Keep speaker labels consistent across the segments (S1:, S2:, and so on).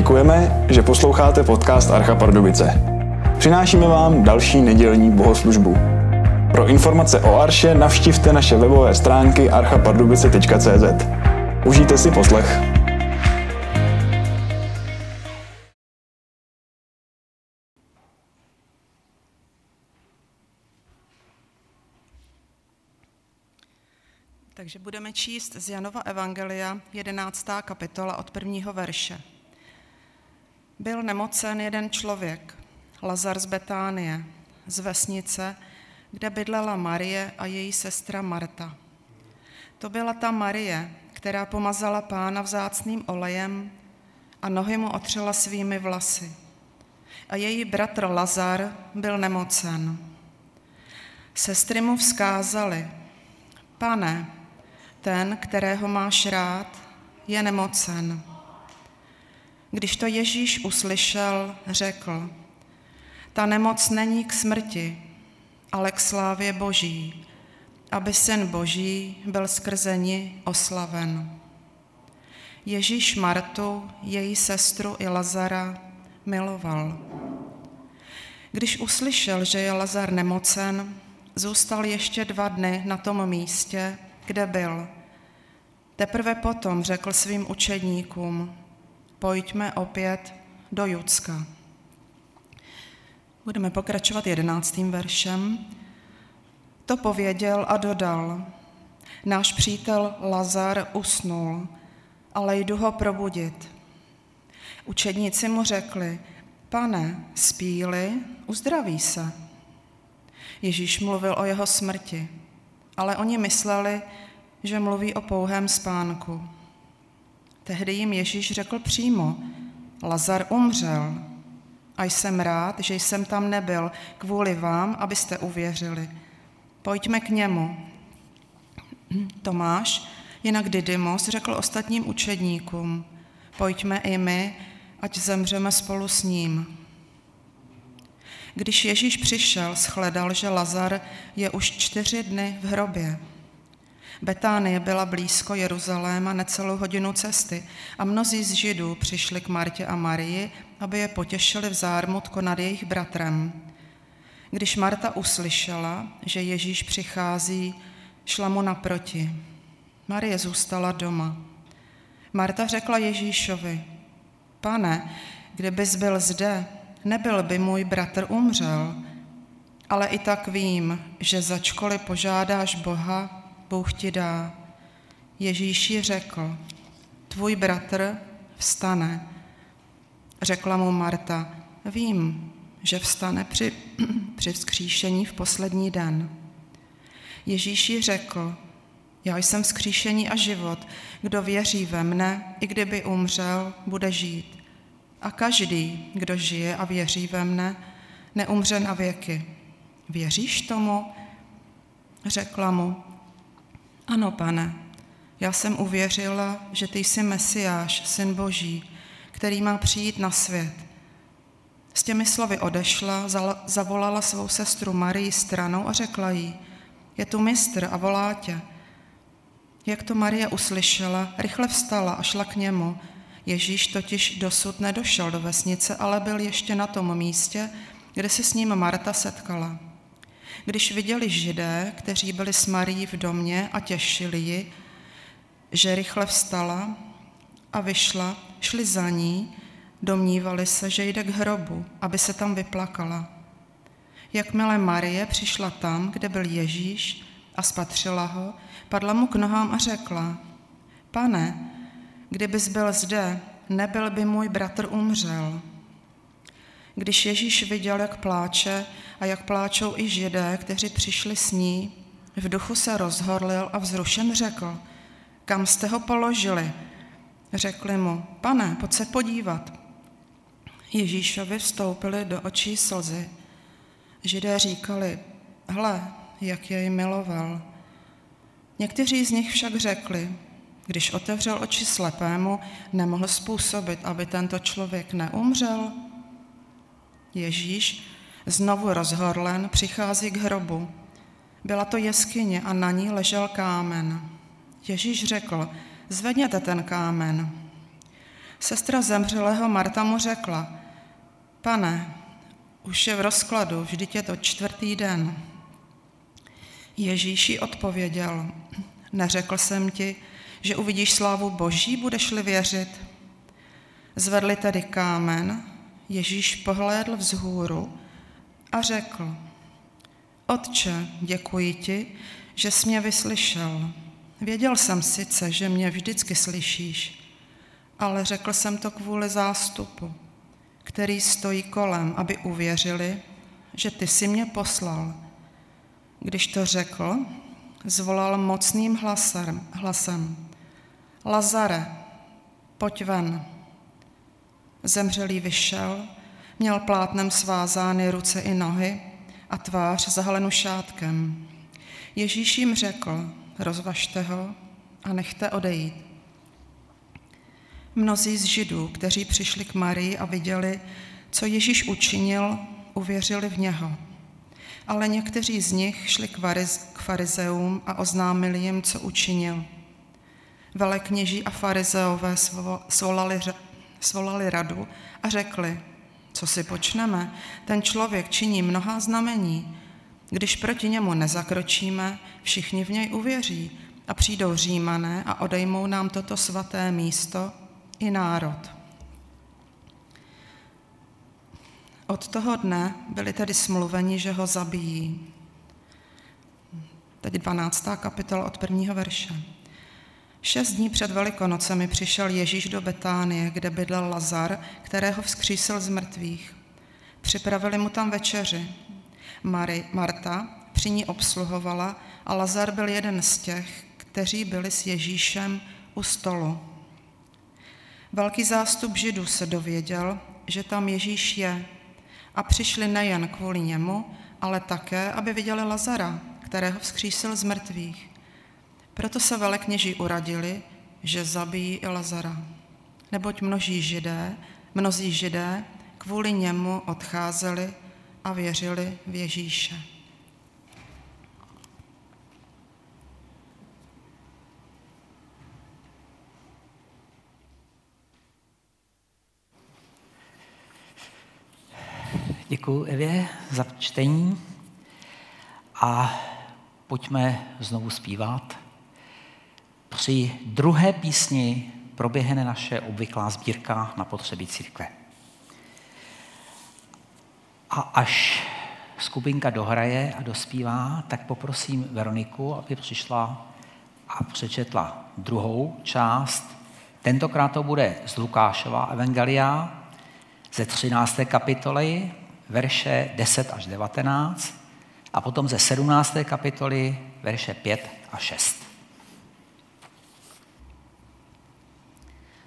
S1: děkujeme, že posloucháte podcast Archa Pardubice. Přinášíme vám další nedělní bohoslužbu. Pro informace o Arše navštivte naše webové stránky archapardubice.cz. Užijte si poslech.
S2: Takže budeme číst z Janova Evangelia 11. kapitola od prvního verše. Byl nemocen jeden člověk, Lazar z Betánie, z vesnice, kde bydlela Marie a její sestra Marta. To byla ta Marie, která pomazala pána vzácným olejem a nohy mu otřela svými vlasy. A její bratr Lazar byl nemocen. Sestry mu vzkázali, pane, ten, kterého máš rád, je nemocen. Když to Ježíš uslyšel, řekl, ta nemoc není k smrti, ale k slávě Boží, aby Syn Boží byl skrze ní oslaven. Ježíš Martu, její sestru i Lazara miloval. Když uslyšel, že je Lazar nemocen, zůstal ještě dva dny na tom místě, kde byl. Teprve potom řekl svým učedníkům, pojďme opět do Judska. Budeme pokračovat jedenáctým veršem. To pověděl a dodal, náš přítel Lazar usnul, ale jdu ho probudit. Učedníci mu řekli, pane, spíli, uzdraví se. Ježíš mluvil o jeho smrti, ale oni mysleli, že mluví o pouhém spánku. Tehdy jim Ježíš řekl přímo, Lazar umřel a jsem rád, že jsem tam nebyl kvůli vám, abyste uvěřili. Pojďme k němu. Tomáš, jinak Didymos, řekl ostatním učedníkům, pojďme i my, ať zemřeme spolu s ním. Když Ježíš přišel, shledal, že Lazar je už čtyři dny v hrobě. Betánie byla blízko Jeruzaléma necelou hodinu cesty a mnozí z Židů přišli k Martě a Marii, aby je potěšili v zármutku nad jejich bratrem. Když Marta uslyšela, že Ježíš přichází, šla mu naproti. Marie zůstala doma. Marta řekla Ježíšovi, pane, kdybys byl zde, nebyl by můj bratr umřel, ale i tak vím, že začkoli požádáš Boha, Bůh ti dá. Ježíši řekl, tvůj bratr vstane. Řekla mu Marta, vím, že vstane při, při vzkříšení v poslední den. Ježíši řekl, já jsem vzkříšení a život, kdo věří ve mne, i kdyby umřel, bude žít. A každý, kdo žije a věří ve mne, neumře na věky. Věříš tomu? Řekla mu, ano, pane, já jsem uvěřila, že ty jsi Mesiáš, syn Boží, který má přijít na svět. S těmi slovy odešla, zavolala svou sestru Marii stranou a řekla jí, je tu mistr a volá tě. Jak to Marie uslyšela, rychle vstala a šla k němu. Ježíš totiž dosud nedošel do vesnice, ale byl ještě na tom místě, kde se s ním Marta setkala. Když viděli židé, kteří byli s Marií v domě a těšili ji, že rychle vstala a vyšla, šli za ní, domnívali se, že jde k hrobu, aby se tam vyplakala. Jakmile Marie přišla tam, kde byl Ježíš a spatřila ho, padla mu k nohám a řekla, pane, kdybys byl zde, nebyl by můj bratr umřel. Když Ježíš viděl, jak pláče a jak pláčou i židé, kteří přišli s ní, v duchu se rozhorlil a vzrušen řekl, kam jste ho položili? Řekli mu, pane, pojď se podívat. Ježíšovi vstoupili do očí slzy. Židé říkali, hle, jak jej miloval. Někteří z nich však řekli, když otevřel oči slepému, nemohl způsobit, aby tento člověk neumřel. Ježíš, znovu rozhorlen, přichází k hrobu. Byla to jeskyně a na ní ležel kámen. Ježíš řekl, zvedněte ten kámen. Sestra zemřelého Marta mu řekla, pane, už je v rozkladu, vždyť je to čtvrtý den. Ježíši odpověděl, neřekl jsem ti, že uvidíš slávu Boží, budeš-li věřit. Zvedli tedy kámen, Ježíš pohlédl vzhůru a řekl, Otče, děkuji ti, že jsi mě vyslyšel. Věděl jsem sice, že mě vždycky slyšíš, ale řekl jsem to kvůli zástupu, který stojí kolem, aby uvěřili, že ty jsi mě poslal. Když to řekl, zvolal mocným hlasem, hlasem Lazare, pojď ven. Zemřelý vyšel, měl plátnem svázány ruce i nohy a tvář zahalenu šátkem. Ježíš jim řekl, rozvažte ho a nechte odejít. Mnozí z židů, kteří přišli k Marii a viděli, co Ježíš učinil, uvěřili v něho. Ale někteří z nich šli k farizeům a oznámili jim, co učinil. Velekněží a farizeové svolali, svolali radu a řekli, co si počneme, ten člověk činí mnoha znamení. Když proti němu nezakročíme, všichni v něj uvěří a přijdou římané a odejmou nám toto svaté místo i národ. Od toho dne byli tedy smluveni, že ho zabijí. Teď 12. kapitola od prvního verše. Šest dní před Velikonocemi přišel Ježíš do Betánie, kde bydlel Lazar, kterého vzkřísil z mrtvých. Připravili mu tam večeři. Mary, Marta při ní obsluhovala a Lazar byl jeden z těch, kteří byli s Ježíšem u stolu. Velký zástup židů se dověděl, že tam Ježíš je a přišli nejen kvůli němu, ale také, aby viděli Lazara, kterého vzkřísil z mrtvých. Proto se velekněží uradili, že zabijí i Lazara. Neboť množí židé, mnozí židé kvůli němu odcházeli a věřili v Ježíše.
S3: Děkuji Evě za čtení a pojďme znovu zpívat. Při druhé písni proběhne naše obvyklá sbírka na potřeby církve. A až skupinka dohraje a dospívá, tak poprosím Veroniku, aby přišla a přečetla druhou část. Tentokrát to bude z Lukášova Evangelia ze 13. kapitoly, verše 10 až 19 a potom ze 17. kapitoly, verše 5 a 6.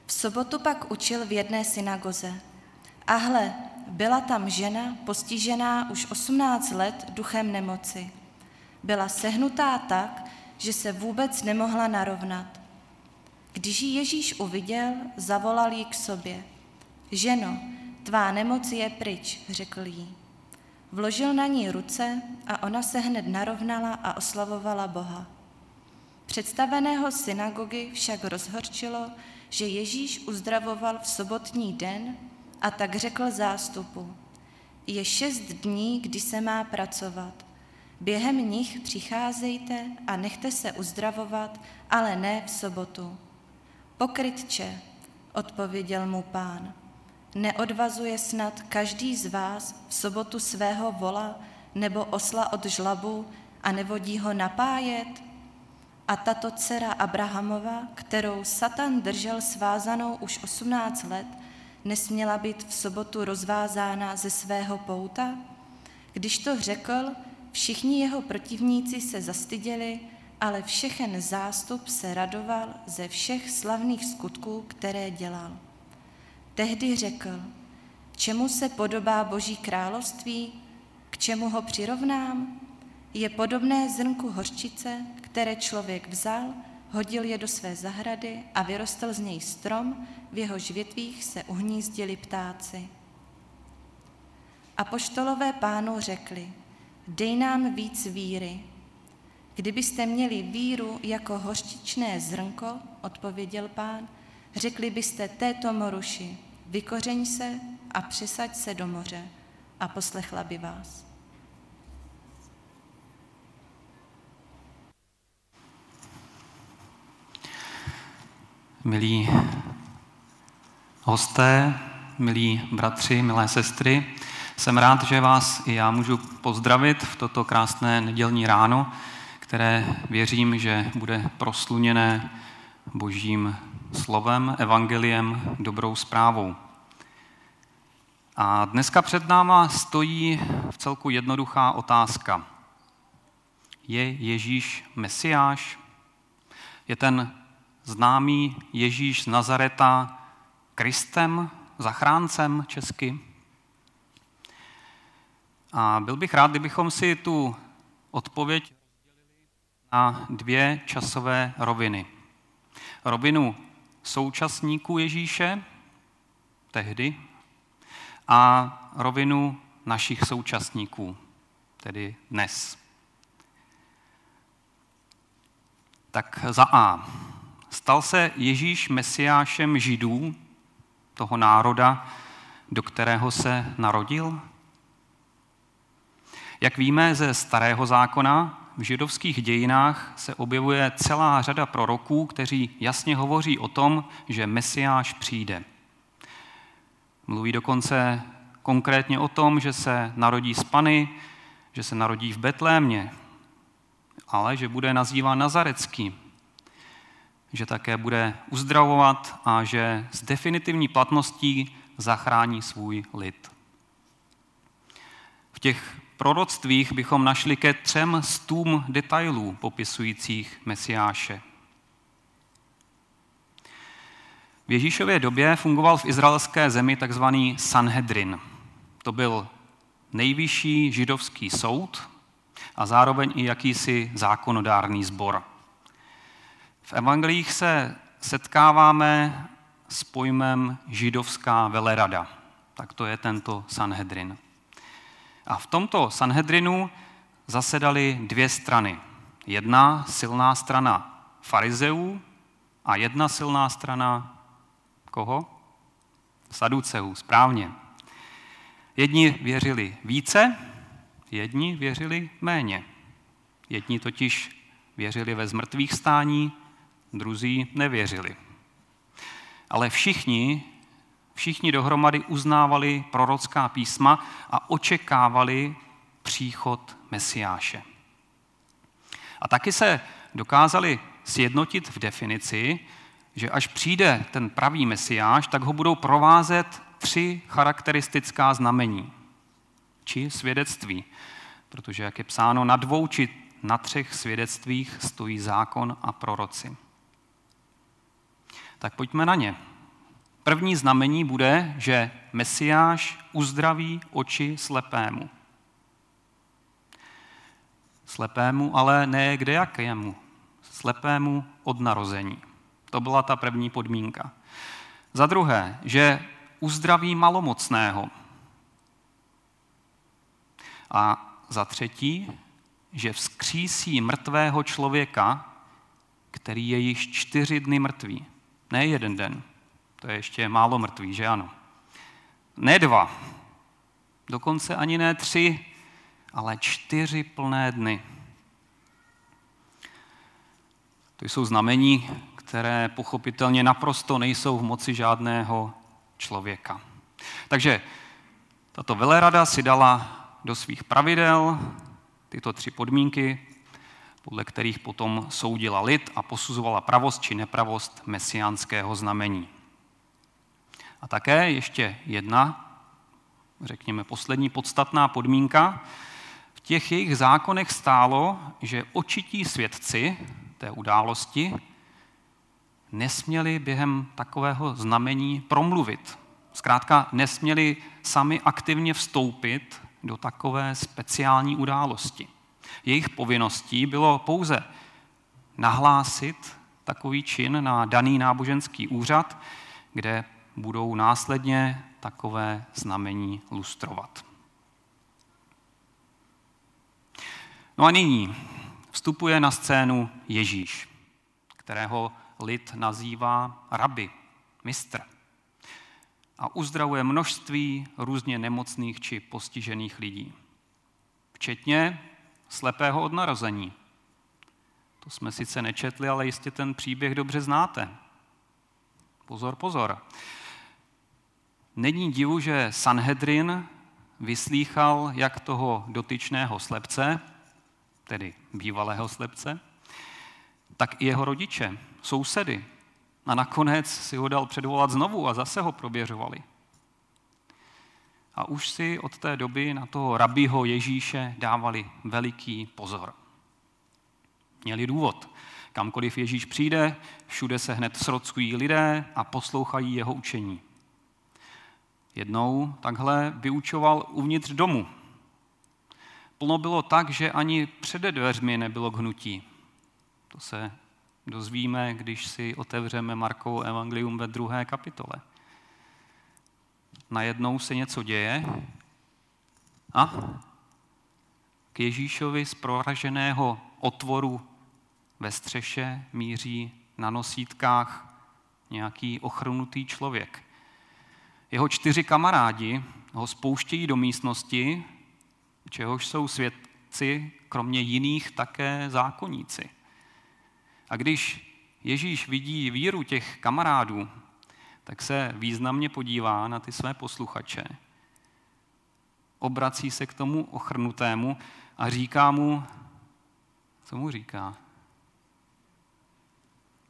S4: V sobotu pak učil v jedné synagoze. A hle, byla tam žena postižená už 18 let duchem nemoci. Byla sehnutá tak, že se vůbec nemohla narovnat. Když ji Ježíš uviděl, zavolal ji k sobě. Ženo, tvá nemoc je pryč, řekl jí. Vložil na ní ruce a ona se hned narovnala a oslavovala Boha. Představeného synagogy však rozhorčilo, že Ježíš uzdravoval v sobotní den a tak řekl zástupu. Je šest dní, kdy se má pracovat. Během nich přicházejte a nechte se uzdravovat, ale ne v sobotu. Pokrytče, odpověděl mu pán. Neodvazuje snad každý z vás v sobotu svého vola nebo osla od žlabu a nevodí ho napájet? A tato dcera Abrahamova, kterou Satan držel svázanou už 18 let, nesměla být v sobotu rozvázána ze svého pouta? Když to řekl, všichni jeho protivníci se zastyděli, ale všechen zástup se radoval ze všech slavných skutků, které dělal. Tehdy řekl, čemu se podobá Boží království, k čemu ho přirovnám? Je podobné zrnku hořčice, které člověk vzal, hodil je do své zahrady a vyrostl z něj strom, v jehož větvích se uhnízdili ptáci. A poštolové pánu řekli, dej nám víc víry. Kdybyste měli víru jako hořčičné zrnko, odpověděl pán, Řekli byste této moruši, vykořeň se a přesaď se do moře a poslechla by vás.
S5: Milí hosté, milí bratři, milé sestry, jsem rád, že vás i já můžu pozdravit v toto krásné nedělní ráno, které věřím, že bude prosluněné božím slovem, evangeliem, dobrou zprávou. A dneska před náma stojí v celku jednoduchá otázka. Je Ježíš Mesiáš? Je ten známý Ježíš z Nazareta Kristem, zachráncem česky? A byl bych rád, kdybychom si tu odpověď na dvě časové roviny. Rovinu současníků Ježíše, tehdy, a rovinu našich současníků, tedy dnes. Tak za A. Stal se Ježíš mesiášem židů, toho národa, do kterého se narodil? Jak víme ze starého zákona, v židovských dějinách se objevuje celá řada proroků, kteří jasně hovoří o tom, že Mesiáš přijde. Mluví dokonce konkrétně o tom, že se narodí z Pany, že se narodí v Betlémě, ale že bude nazýván Nazarecký, že také bude uzdravovat a že s definitivní platností zachrání svůj lid. V těch proroctvích bychom našli ke třem stům detailů popisujících Mesiáše. V Ježíšově době fungoval v izraelské zemi takzvaný Sanhedrin. To byl nejvyšší židovský soud a zároveň i jakýsi zákonodárný sbor. V evangelích se setkáváme s pojmem židovská velerada. Tak to je tento Sanhedrin. A v tomto Sanhedrinu zasedali dvě strany. Jedna silná strana farizeů a jedna silná strana koho? Saduceů, správně. Jedni věřili více, jedni věřili méně. Jedni totiž věřili ve zmrtvých stání, druzí nevěřili. Ale všichni Všichni dohromady uznávali prorocká písma a očekávali příchod Mesiáše. A taky se dokázali sjednotit v definici, že až přijde ten pravý Mesiáš, tak ho budou provázet tři charakteristická znamení či svědectví. Protože, jak je psáno, na dvou či na třech svědectvích stojí zákon a proroci. Tak pojďme na ně. První znamení bude, že Mesiáš uzdraví oči slepému. Slepému, ale ne kde jakému. Slepému od narození. To byla ta první podmínka. Za druhé, že uzdraví malomocného. A za třetí, že vzkřísí mrtvého člověka, který je již čtyři dny mrtvý. Ne jeden den, to je ještě málo mrtvý, že ano? Ne dva, dokonce ani ne tři, ale čtyři plné dny. To jsou znamení, které pochopitelně naprosto nejsou v moci žádného člověka. Takže tato velerada si dala do svých pravidel tyto tři podmínky, podle kterých potom soudila lid a posuzovala pravost či nepravost mesiánského znamení. A také ještě jedna, řekněme poslední podstatná podmínka. V těch jejich zákonech stálo, že očití svědci té události nesměli během takového znamení promluvit. Zkrátka nesměli sami aktivně vstoupit do takové speciální události. Jejich povinností bylo pouze nahlásit takový čin na daný náboženský úřad, kde budou následně takové znamení lustrovat. No a nyní vstupuje na scénu Ježíš, kterého lid nazývá rabi, mistr. A uzdravuje množství různě nemocných či postižených lidí. Včetně slepého od narození. To jsme sice nečetli, ale jistě ten příběh dobře znáte. Pozor, pozor. Není divu, že Sanhedrin vyslýchal jak toho dotyčného slepce, tedy bývalého slepce, tak i jeho rodiče, sousedy. A nakonec si ho dal předvolat znovu a zase ho proběřovali. A už si od té doby na toho rabího Ježíše dávali veliký pozor. Měli důvod. Kamkoliv Ježíš přijde, všude se hned srockují lidé a poslouchají jeho učení. Jednou takhle vyučoval uvnitř domu. Plno bylo tak, že ani před dveřmi nebylo k hnutí. To se dozvíme, když si otevřeme Markovo evangelium ve druhé kapitole. Najednou se něco děje a k Ježíšovi z proraženého otvoru ve střeše míří na nosítkách nějaký ochrnutý člověk. Jeho čtyři kamarádi ho spouštějí do místnosti, čehož jsou svědci, kromě jiných také zákonníci. A když Ježíš vidí víru těch kamarádů, tak se významně podívá na ty své posluchače, obrací se k tomu ochrnutému a říká mu, co mu říká?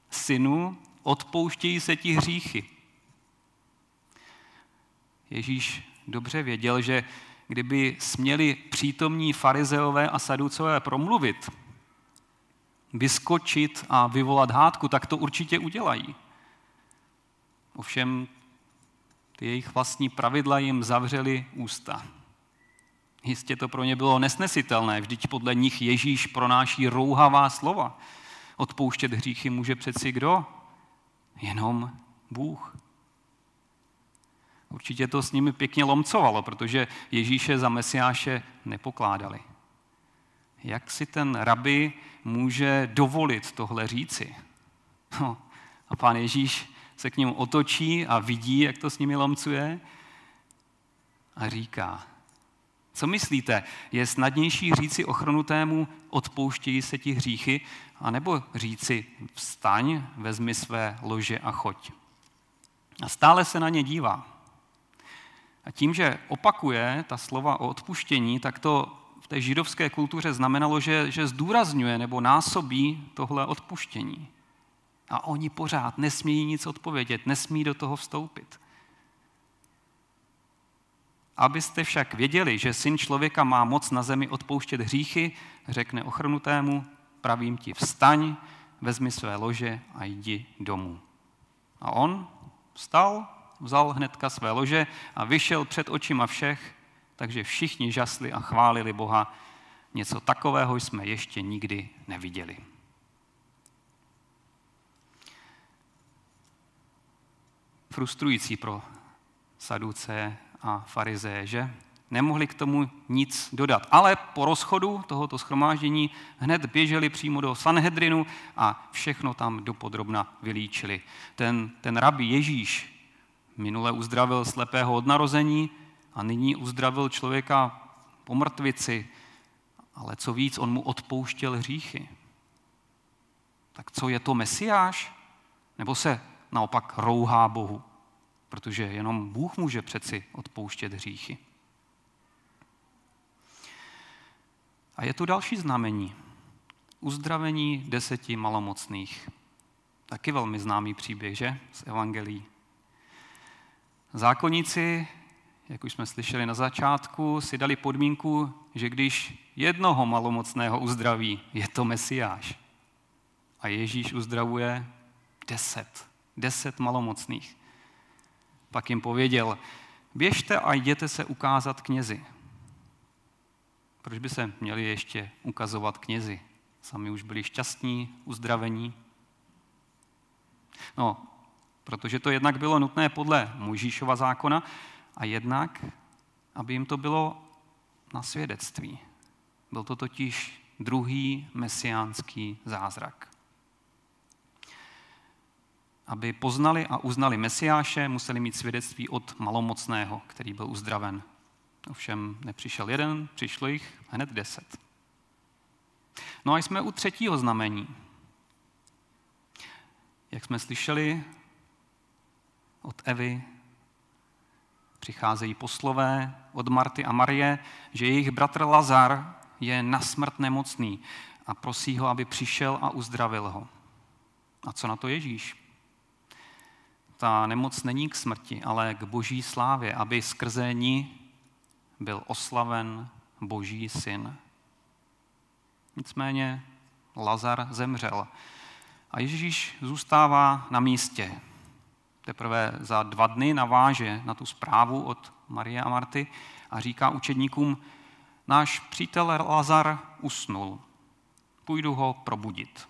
S5: Synu, odpouštějí se ti hříchy. Ježíš dobře věděl, že kdyby směli přítomní farizeové a saducové promluvit, vyskočit a vyvolat hádku, tak to určitě udělají. Ovšem ty jejich vlastní pravidla jim zavřely ústa. Jistě to pro ně bylo nesnesitelné, vždyť podle nich Ježíš pronáší rouhavá slova. Odpouštět hříchy může přeci kdo? Jenom Bůh. Určitě to s nimi pěkně lomcovalo, protože Ježíše za Mesiáše nepokládali. Jak si ten rabi může dovolit tohle říci? No, a pán Ježíš se k ním otočí a vidí, jak to s nimi lomcuje a říká, co myslíte, je snadnější říci ochronutému, odpouštějí se ti hříchy, anebo říci, vstaň, vezmi své lože a choď. A stále se na ně dívá. A tím, že opakuje ta slova o odpuštění, tak to v té židovské kultuře znamenalo, že, že zdůrazňuje nebo násobí tohle odpuštění. A oni pořád nesmějí nic odpovědět, nesmí do toho vstoupit. Abyste však věděli, že syn člověka má moc na zemi odpouštět hříchy, řekne ochrnutému, pravím ti vstaň, vezmi své lože a jdi domů. A on vstal, vzal hnedka své lože a vyšel před očima všech, takže všichni žasli a chválili Boha. Něco takového jsme ještě nikdy neviděli. Frustrující pro saduce a farizeje, že? Nemohli k tomu nic dodat. Ale po rozchodu tohoto schromáždění hned běželi přímo do Sanhedrinu a všechno tam dopodrobna vylíčili. Ten, ten rabi Ježíš minule uzdravil slepého od narození a nyní uzdravil člověka po mrtvici, ale co víc, on mu odpouštěl hříchy. Tak co je to Mesiáš? Nebo se naopak rouhá Bohu? Protože jenom Bůh může přeci odpouštět hříchy. A je tu další znamení. Uzdravení deseti malomocných. Taky velmi známý příběh, že? Z Evangelií. Zákonníci, jak už jsme slyšeli na začátku, si dali podmínku, že když jednoho malomocného uzdraví, je to Mesiáš. A Ježíš uzdravuje deset. Deset malomocných. Pak jim pověděl, běžte a jděte se ukázat knězi. Proč by se měli ještě ukazovat knězi? Sami už byli šťastní, uzdravení. No, protože to jednak bylo nutné podle Mojžíšova zákona a jednak, aby jim to bylo na svědectví. Byl to totiž druhý mesiánský zázrak. Aby poznali a uznali Mesiáše, museli mít svědectví od malomocného, který byl uzdraven. Ovšem nepřišel jeden, přišlo jich hned deset. No a jsme u třetího znamení. Jak jsme slyšeli od Evy, přicházejí poslové od Marty a Marie, že jejich bratr Lazar je na smrt nemocný a prosí ho, aby přišel a uzdravil ho. A co na to Ježíš? Ta nemoc není k smrti, ale k boží slávě, aby skrze ní byl oslaven boží syn. Nicméně Lazar zemřel a Ježíš zůstává na místě. Teprve za dva dny naváže na tu zprávu od Marie a Marty a říká učedníkům, náš přítel Lazar usnul, půjdu ho probudit.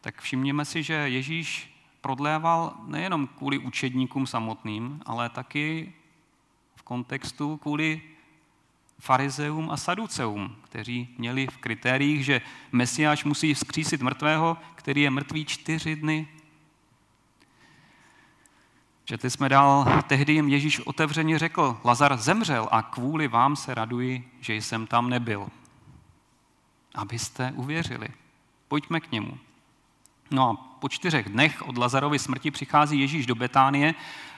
S5: Tak všimněme si, že Ježíš prodléval nejenom kvůli učedníkům samotným, ale taky v kontextu kvůli farizeům a saduceům, kteří měli v kritériích, že Mesiáš musí vzkřísit mrtvého, který je mrtvý čtyři dny. Četli jsme dál, tehdy jim Ježíš otevřeně řekl, Lazar zemřel a kvůli vám se raduji, že jsem tam nebyl. Abyste uvěřili. Pojďme k němu. No a po čtyřech dnech od Lazarovy smrti přichází Ježíš do Betánie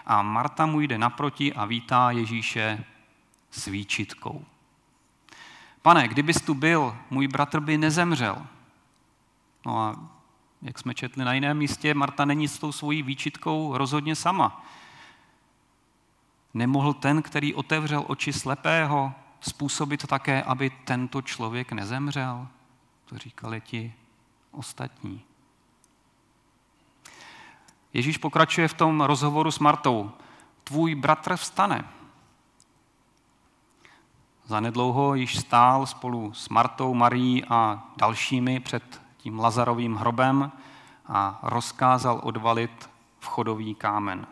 S5: a Marta mu jde naproti a vítá Ježíše s výčitkou. Pane, kdybys tu byl, můj bratr by nezemřel. No a jak jsme četli na jiném místě, Marta není s tou svojí výčitkou rozhodně sama. Nemohl ten, který otevřel oči slepého, způsobit také, aby tento člověk nezemřel? To říkali ti ostatní. Ježíš pokračuje v tom rozhovoru s Martou. Tvůj bratr vstane. Zanedlouho již stál spolu s Martou, Marí a dalšími před tím Lazarovým hrobem a rozkázal odvalit vchodový kámen.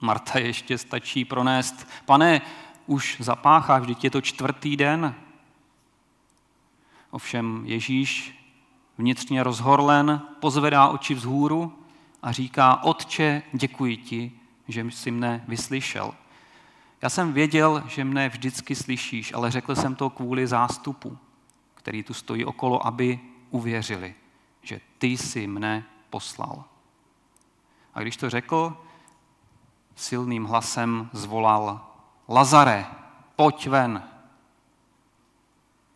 S5: Marta ještě stačí pronést, pane, už zapáchá, vždyť je to čtvrtý den. Ovšem Ježíš vnitřně rozhorlen pozvedá oči vzhůru a říká, Otče, děkuji ti, že jsi mne vyslyšel. Já jsem věděl, že mne vždycky slyšíš, ale řekl jsem to kvůli zástupu, který tu stojí okolo, aby uvěřili, že ty jsi mne poslal. A když to řekl, silným hlasem zvolal Lazare, pojď ven.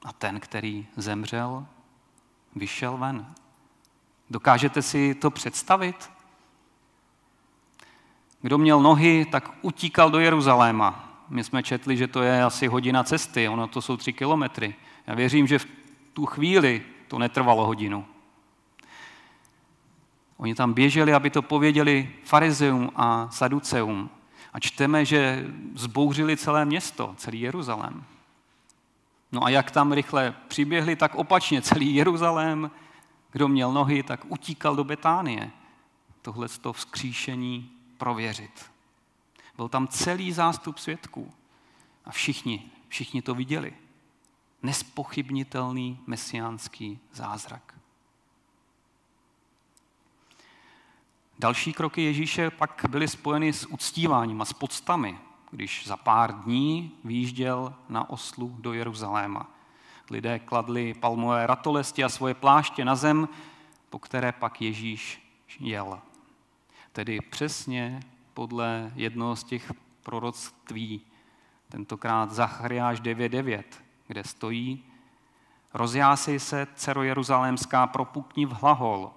S5: A ten, který zemřel, vyšel ven. Dokážete si to představit? Kdo měl nohy, tak utíkal do Jeruzaléma. My jsme četli, že to je asi hodina cesty, ono to jsou tři kilometry. Já věřím, že v tu chvíli to netrvalo hodinu. Oni tam běželi, aby to pověděli farizeum a saduceum. A čteme, že zbouřili celé město, celý Jeruzalém. No a jak tam rychle přiběhli, tak opačně celý Jeruzalém, kdo měl nohy, tak utíkal do Betánie. Tohle to vzkříšení prověřit. Byl tam celý zástup svědků a všichni, všichni to viděli. Nespochybnitelný mesiánský zázrak. Další kroky Ježíše pak byly spojeny s uctíváním a s podstami, když za pár dní výjížděl na oslu do Jeruzaléma. Lidé kladli palmové ratolesti a svoje pláště na zem, po které pak Ježíš jel. Tedy přesně podle jednoho z těch proroctví, tentokrát Zachariáš 9.9, kde stojí Rozjásej se, dcero Jeruzalémská, propukni v hlahol.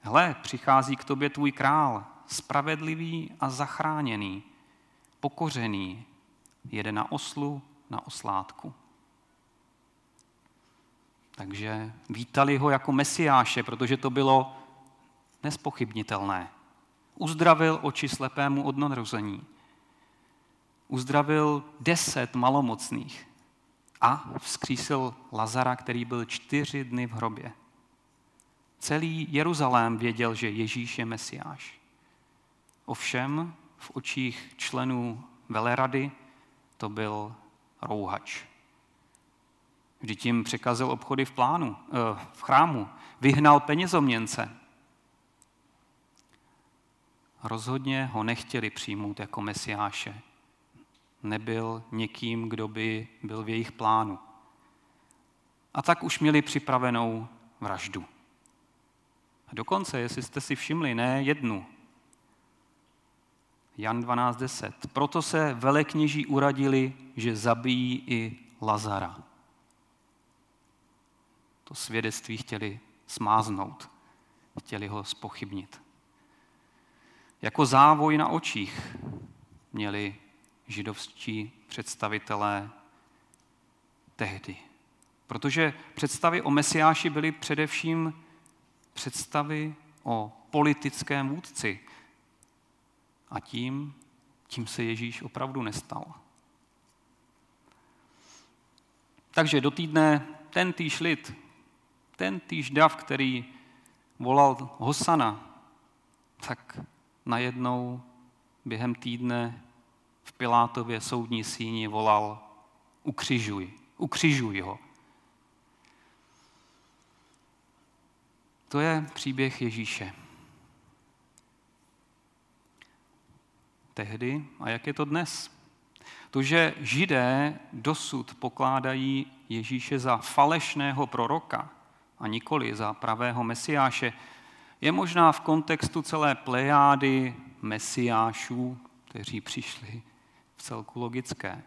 S5: Hle, přichází k tobě tvůj král, spravedlivý a zachráněný, pokořený, jede na oslu, na oslátku. Takže vítali ho jako mesiáše, protože to bylo nespochybnitelné. Uzdravil oči slepému od narození. Uzdravil deset malomocných a vzkřísil Lazara, který byl čtyři dny v hrobě. Celý Jeruzalém věděl, že Ježíš je Mesiáš. Ovšem v očích členů velerady to byl rouhač. Vždyť tím překazil obchody v plánu, eh, v chrámu, vyhnal penězoměnce, rozhodně ho nechtěli přijmout jako mesiáše. Nebyl někým, kdo by byl v jejich plánu. A tak už měli připravenou vraždu. A dokonce, jestli jste si všimli, ne jednu. Jan 12.10. Proto se velekněží uradili, že zabijí i Lazara. To svědectví chtěli smáznout, chtěli ho spochybnit. Jako závoj na očích měli židovští představitelé tehdy. Protože představy o Mesiáši byly především představy o politickém vůdci. A tím, tím se Ježíš opravdu nestal. Takže do týdne ten týž lid, ten týž dav, který volal Hosana, tak najednou během týdne v Pilátově soudní síni volal ukřižuj, ukřižuj ho. To je příběh Ježíše. Tehdy a jak je to dnes? To, že židé dosud pokládají Ježíše za falešného proroka a nikoli za pravého mesiáše, je možná v kontextu celé plejády mesiášů, kteří přišli v celku logické.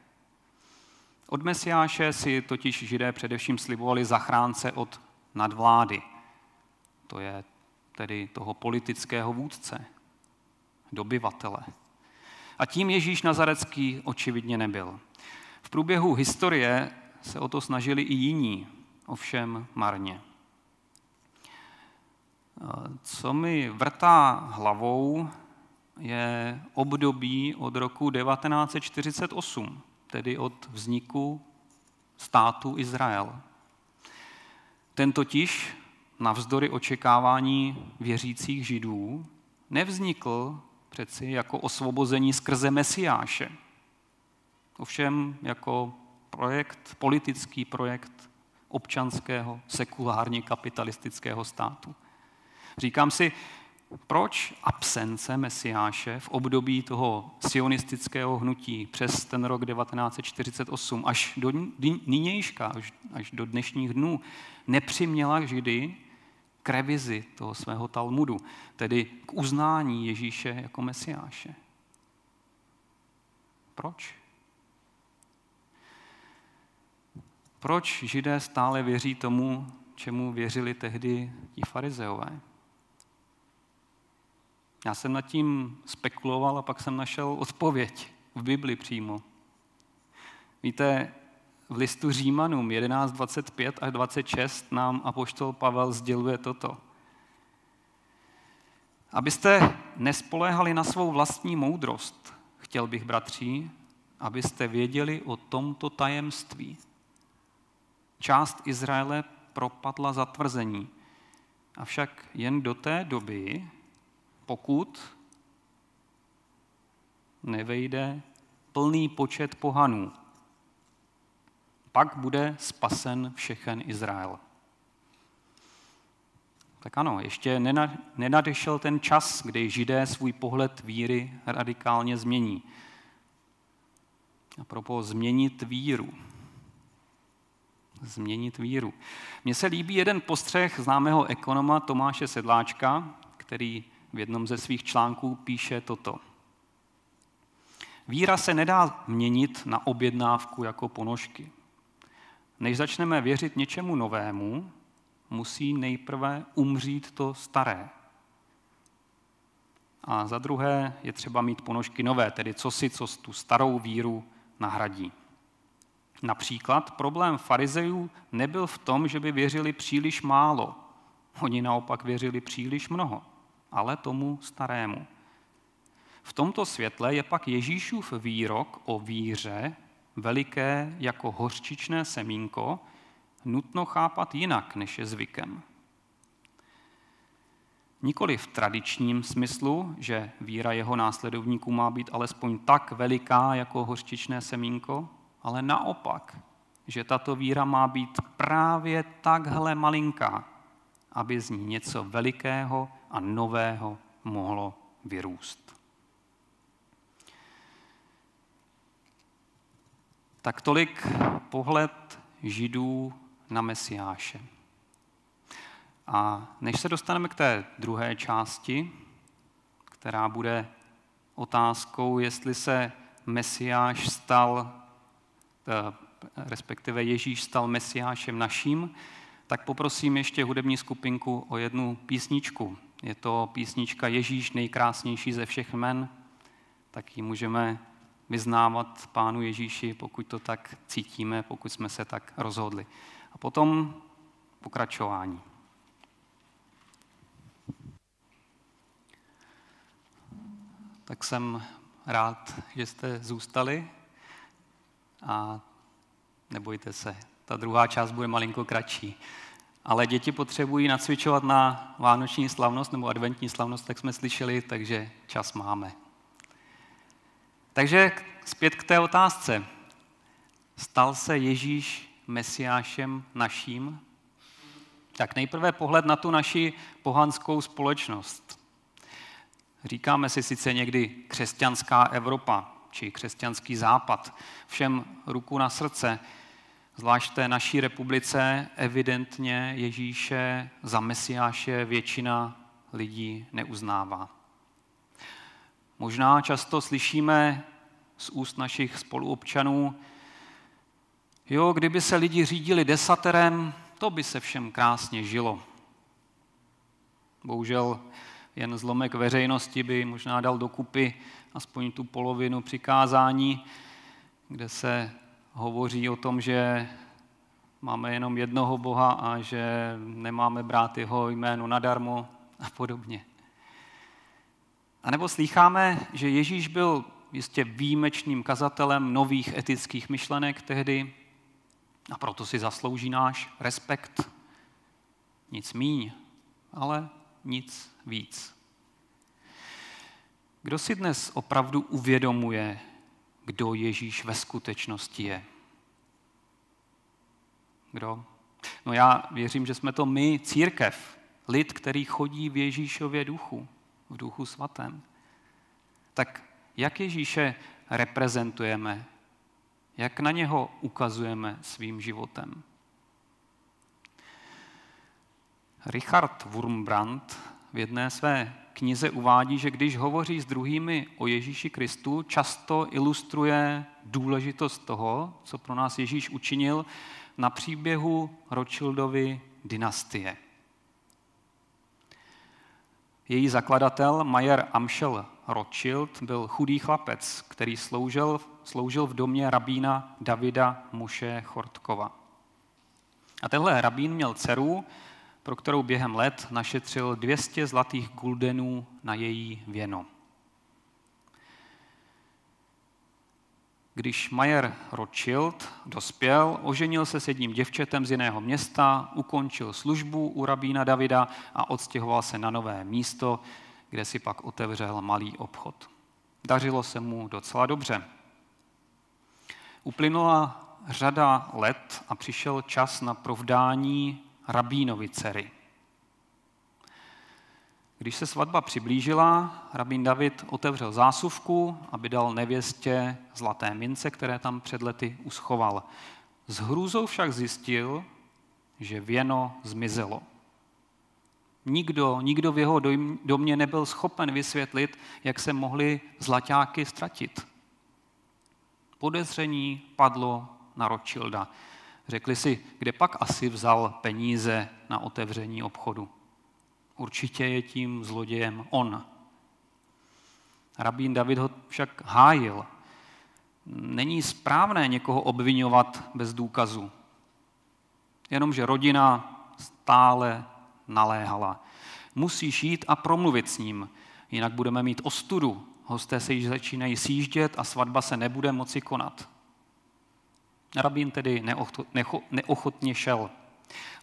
S5: Od mesiáše si totiž židé především slibovali zachránce od nadvlády. To je tedy toho politického vůdce, dobyvatele. A tím Ježíš Nazarecký očividně nebyl. V průběhu historie se o to snažili i jiní, ovšem marně. Co mi vrtá hlavou, je období od roku 1948, tedy od vzniku státu Izrael. Ten totiž, navzdory očekávání věřících židů, nevznikl přeci jako osvobození skrze Mesiáše. Ovšem jako projekt, politický projekt občanského, sekulárně kapitalistického státu. Říkám si, proč absence Mesiáše v období toho sionistického hnutí přes ten rok 1948 až do nynějška, až, až do dnešních dnů nepřiměla Židy k revizi toho svého Talmudu, tedy k uznání Ježíše jako Mesiáše? Proč? Proč Židé stále věří tomu, čemu věřili tehdy ti farizeové? Já jsem nad tím spekuloval a pak jsem našel odpověď v Bibli přímo. Víte, v listu Římanům 11.25 až 26 nám apoštol Pavel sděluje toto. Abyste nespoléhali na svou vlastní moudrost, chtěl bych, bratří, abyste věděli o tomto tajemství. Část Izraele propadla zatvrzení, avšak jen do té doby, pokud nevejde plný počet pohanů. Pak bude spasen všechen Izrael. Tak ano, ještě nenadešel ten čas, kdy židé svůj pohled víry radikálně změní. A propo změnit víru. Změnit víru. Mně se líbí jeden postřeh známého ekonoma Tomáše Sedláčka, který v jednom ze svých článků píše toto. Víra se nedá měnit na objednávku jako ponožky. Než začneme věřit něčemu novému, musí nejprve umřít to staré. A za druhé je třeba mít ponožky nové, tedy co si, co tu starou víru nahradí. Například problém farizejů nebyl v tom, že by věřili příliš málo. Oni naopak věřili příliš mnoho ale tomu starému. V tomto světle je pak Ježíšův výrok o víře, veliké jako hořčičné semínko, nutno chápat jinak, než je zvykem. Nikoli v tradičním smyslu, že víra jeho následovníků má být alespoň tak veliká jako hořčičné semínko, ale naopak, že tato víra má být právě takhle malinká, aby z ní něco velikého a nového mohlo vyrůst. Tak tolik pohled Židů na Mesiáše. A než se dostaneme k té druhé části, která bude otázkou, jestli se Mesiáš stal, eh, respektive Ježíš stal Mesiášem naším, tak poprosím ještě hudební skupinku o jednu písničku. Je to písnička Ježíš nejkrásnější ze všech men, tak ji můžeme vyznávat Pánu Ježíši, pokud to tak cítíme, pokud jsme se tak rozhodli. A potom pokračování. Tak jsem rád, že jste zůstali a nebojte se, ta druhá část bude malinko kratší. Ale děti potřebují nacvičovat na vánoční slavnost nebo adventní slavnost, tak jsme slyšeli, takže čas máme. Takže zpět k té otázce. Stal se Ježíš mesiášem naším? Tak nejprve pohled na tu naši pohanskou společnost. Říkáme si sice někdy křesťanská Evropa či křesťanský západ. Všem ruku na srdce, zvlášť té naší republice, evidentně Ježíše za mesiáše většina lidí neuznává. Možná často slyšíme z úst našich spoluobčanů, jo, kdyby se lidi řídili desaterem, to by se všem krásně žilo. Bohužel jen zlomek veřejnosti by možná dal dokupy aspoň tu polovinu přikázání, kde se hovoří o tom, že máme jenom jednoho Boha a že nemáme brát jeho jméno nadarmo a podobně. A nebo slýcháme, že Ježíš byl jistě výjimečným kazatelem nových etických myšlenek tehdy a proto si zaslouží náš respekt. Nic míň, ale nic víc. Kdo si dnes opravdu uvědomuje, kdo Ježíš ve skutečnosti je? Kdo? No já věřím, že jsme to my, církev, lid, který chodí v Ježíšově duchu, v duchu svatém. Tak jak Ježíše reprezentujeme? Jak na něho ukazujeme svým životem? Richard Wurmbrand v jedné své knize uvádí, že když hovoří s druhými o Ježíši Kristu, často ilustruje důležitost toho, co pro nás Ježíš učinil na příběhu Rothschildovy dynastie. Její zakladatel Mayer Amschel Rothschild byl chudý chlapec, který sloužil, sloužil v domě rabína Davida Muše Chortkova. A tenhle rabín měl dceru, pro kterou během let našetřil 200 zlatých guldenů na její věno. Když Mayer Rothschild dospěl, oženil se s jedním děvčetem z jiného města, ukončil službu u rabína Davida a odstěhoval se na nové místo, kde si pak otevřel malý obchod. Dařilo se mu docela dobře. Uplynula řada let a přišel čas na provdání rabínovi dcery. Když se svatba přiblížila, rabín David otevřel zásuvku, aby dal nevěstě zlaté mince, které tam před lety uschoval. S hrůzou však zjistil, že věno zmizelo. Nikdo, nikdo v jeho domě nebyl schopen vysvětlit, jak se mohly zlaťáky ztratit. Podezření padlo na Rothschilda. Řekli si, kde pak asi vzal peníze na otevření obchodu. Určitě je tím zlodějem on. Rabín David ho však hájil. Není správné někoho obvinovat bez důkazu. Jenomže rodina stále naléhala. Musíš jít a promluvit s ním, jinak budeme mít ostudu. Hosté se již začínají sjíždět a svatba se nebude moci konat. Rabín tedy neochotně šel.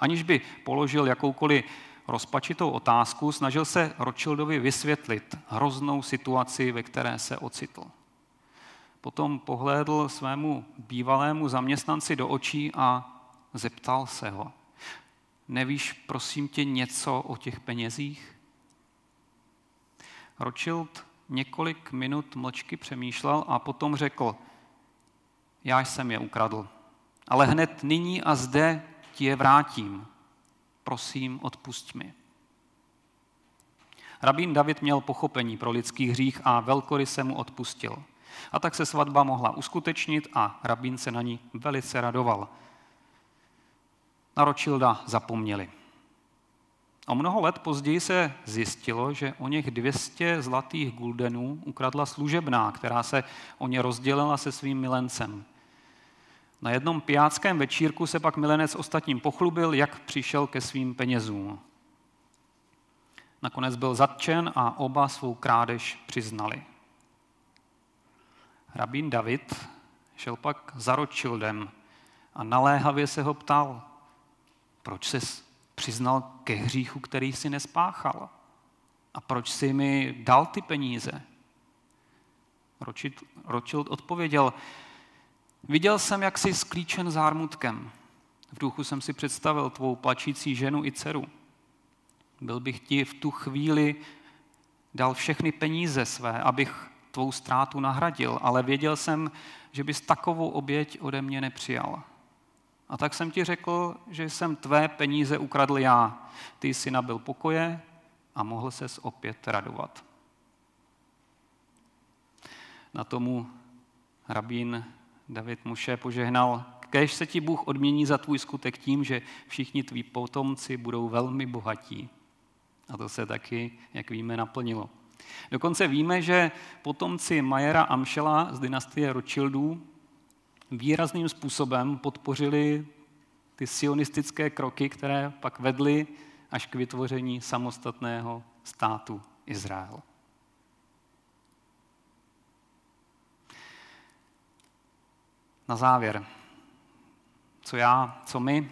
S5: Aniž by položil jakoukoliv rozpačitou otázku, snažil se Rothschildovi vysvětlit hroznou situaci, ve které se ocitl. Potom pohlédl svému bývalému zaměstnanci do očí a zeptal se ho. Nevíš, prosím tě, něco o těch penězích? Rothschild několik minut mlčky přemýšlel a potom řekl, já jsem je ukradl, ale hned nyní a zde ti je vrátím. Prosím, odpust mi. Rabín David měl pochopení pro lidský hřích a velkory se mu odpustil. A tak se svatba mohla uskutečnit a rabín se na ní velice radoval. Na Rothschilda zapomněli. O mnoho let později se zjistilo, že o něch 200 zlatých guldenů ukradla služebná, která se o ně rozdělila se svým milencem. Na jednom pijáckém večírku se pak milenec ostatním pochlubil, jak přišel ke svým penězům. Nakonec byl zatčen a oba svou krádež přiznali. Rabín David šel pak za Rothschildem a naléhavě se ho ptal, proč se přiznal ke hříchu, který si nespáchal? A proč si mi dal ty peníze? Rothschild odpověděl, viděl jsem, jak jsi sklíčen zármutkem. V duchu jsem si představil tvou plačící ženu i dceru. Byl bych ti v tu chvíli dal všechny peníze své, abych tvou ztrátu nahradil, ale věděl jsem, že bys takovou oběť ode mě nepřijal. A tak jsem ti řekl, že jsem tvé peníze ukradl já. Ty jsi nabil pokoje a mohl ses opět radovat. Na tomu rabín David Muše požehnal, kež se ti Bůh odmění za tvůj skutek tím, že všichni tví potomci budou velmi bohatí. A to se taky, jak víme, naplnilo. Dokonce víme, že potomci Majera Amšela z dynastie Rothschildů výrazným způsobem podpořili ty sionistické kroky, které pak vedly až k vytvoření samostatného státu Izrael. Na závěr, co já, co my,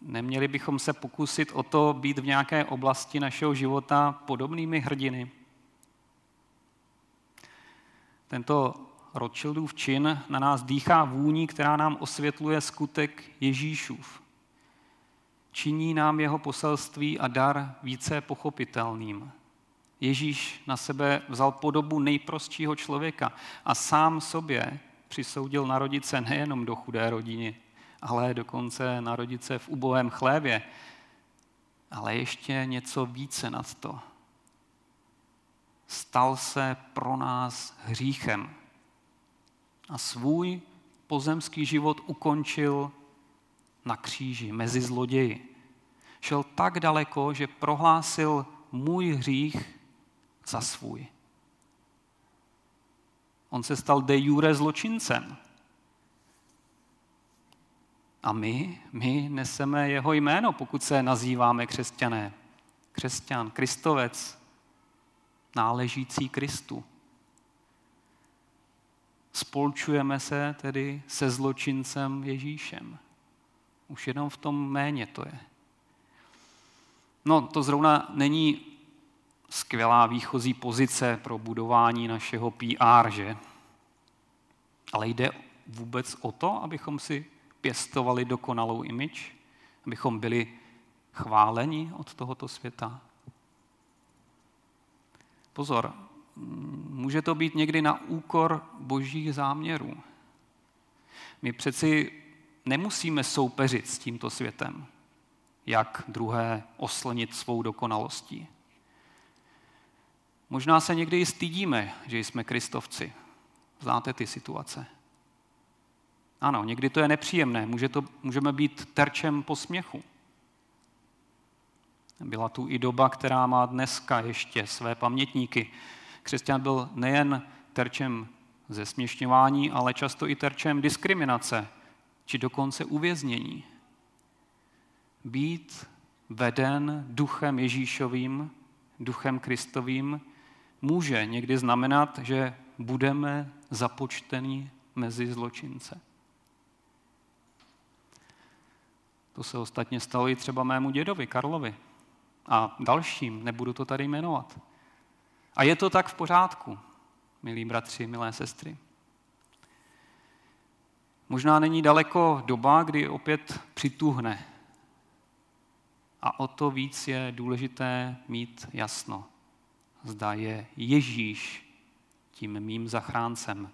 S5: neměli bychom se pokusit o to být v nějaké oblasti našeho života podobnými hrdiny. Tento Rothschildův čin na nás dýchá vůní, která nám osvětluje skutek Ježíšův. Činí nám jeho poselství a dar více pochopitelným. Ježíš na sebe vzal podobu nejprostšího člověka a sám sobě přisoudil narodit se nejenom do chudé rodiny, ale dokonce narodit se v ubohém chlévě, ale ještě něco více nad to. Stal se pro nás hříchem a svůj pozemský život ukončil na kříži, mezi zloději. Šel tak daleko, že prohlásil můj hřích za svůj. On se stal de jure zločincem. A my, my neseme jeho jméno, pokud se nazýváme křesťané. Křesťan, kristovec, náležící Kristu. Spolčujeme se tedy se zločincem Ježíšem. Už jenom v tom méně to je. No, to zrovna není skvělá výchozí pozice pro budování našeho PR, že? Ale jde vůbec o to, abychom si pěstovali dokonalou imič, abychom byli chváleni od tohoto světa. Pozor, může to být někdy na úkor božích záměrů. My přeci nemusíme soupeřit s tímto světem, jak druhé oslnit svou dokonalostí. Možná se někdy i stydíme, že jsme kristovci. Znáte ty situace. Ano, někdy to je nepříjemné, může to, můžeme být terčem posměchu. Byla tu i doba, která má dneska ještě své pamětníky. Křesťan byl nejen terčem zesměšňování, ale často i terčem diskriminace, či dokonce uvěznění. Být veden duchem Ježíšovým, duchem Kristovým, může někdy znamenat, že budeme započteni mezi zločince. To se ostatně stalo i třeba mému dědovi Karlovi a dalším, nebudu to tady jmenovat. A je to tak v pořádku, milí bratři, milé sestry. Možná není daleko doba, kdy opět přituhne. A o to víc je důležité mít jasno. Zda je Ježíš tím mým zachráncem.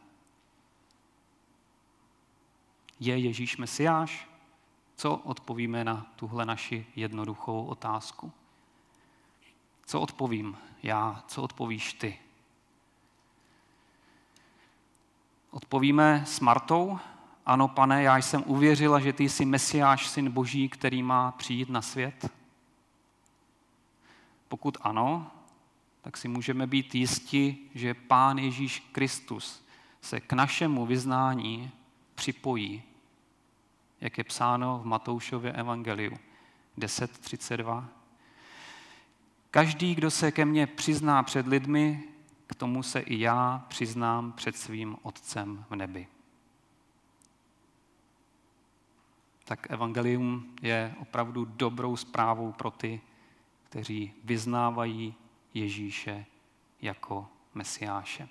S5: Je Ježíš Mesiáš? Co odpovíme na tuhle naši jednoduchou otázku? Co odpovím já? Co odpovíš ty? Odpovíme s Martou, ano pane, já jsem uvěřila, že ty jsi Mesiáš, syn Boží, který má přijít na svět. Pokud ano, tak si můžeme být jisti, že Pán Ježíš Kristus se k našemu vyznání připojí, jak je psáno v Matoušově evangeliu 10.32. Každý, kdo se ke mně přizná před lidmi, k tomu se i já přiznám před svým Otcem v nebi. Tak evangelium je opravdu dobrou zprávou pro ty, kteří vyznávají Ježíše jako Mesiáše.